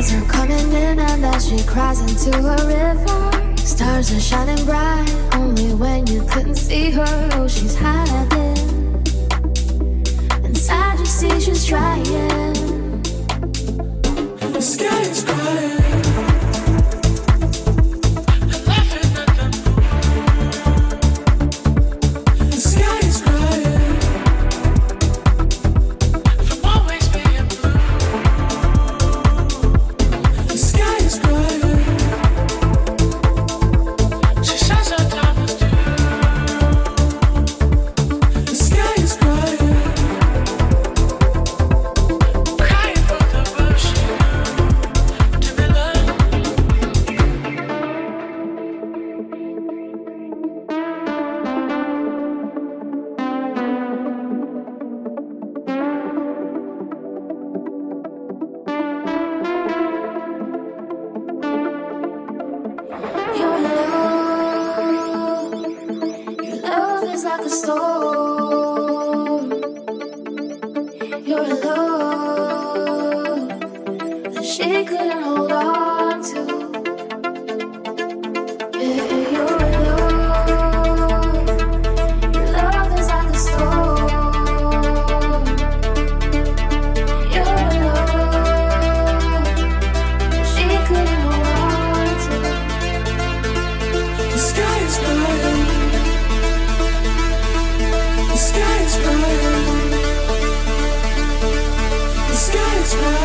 clouds are coming in, and as she cries into a river, stars are shining bright. Only when you couldn't see her, oh, she's hiding. Christmas.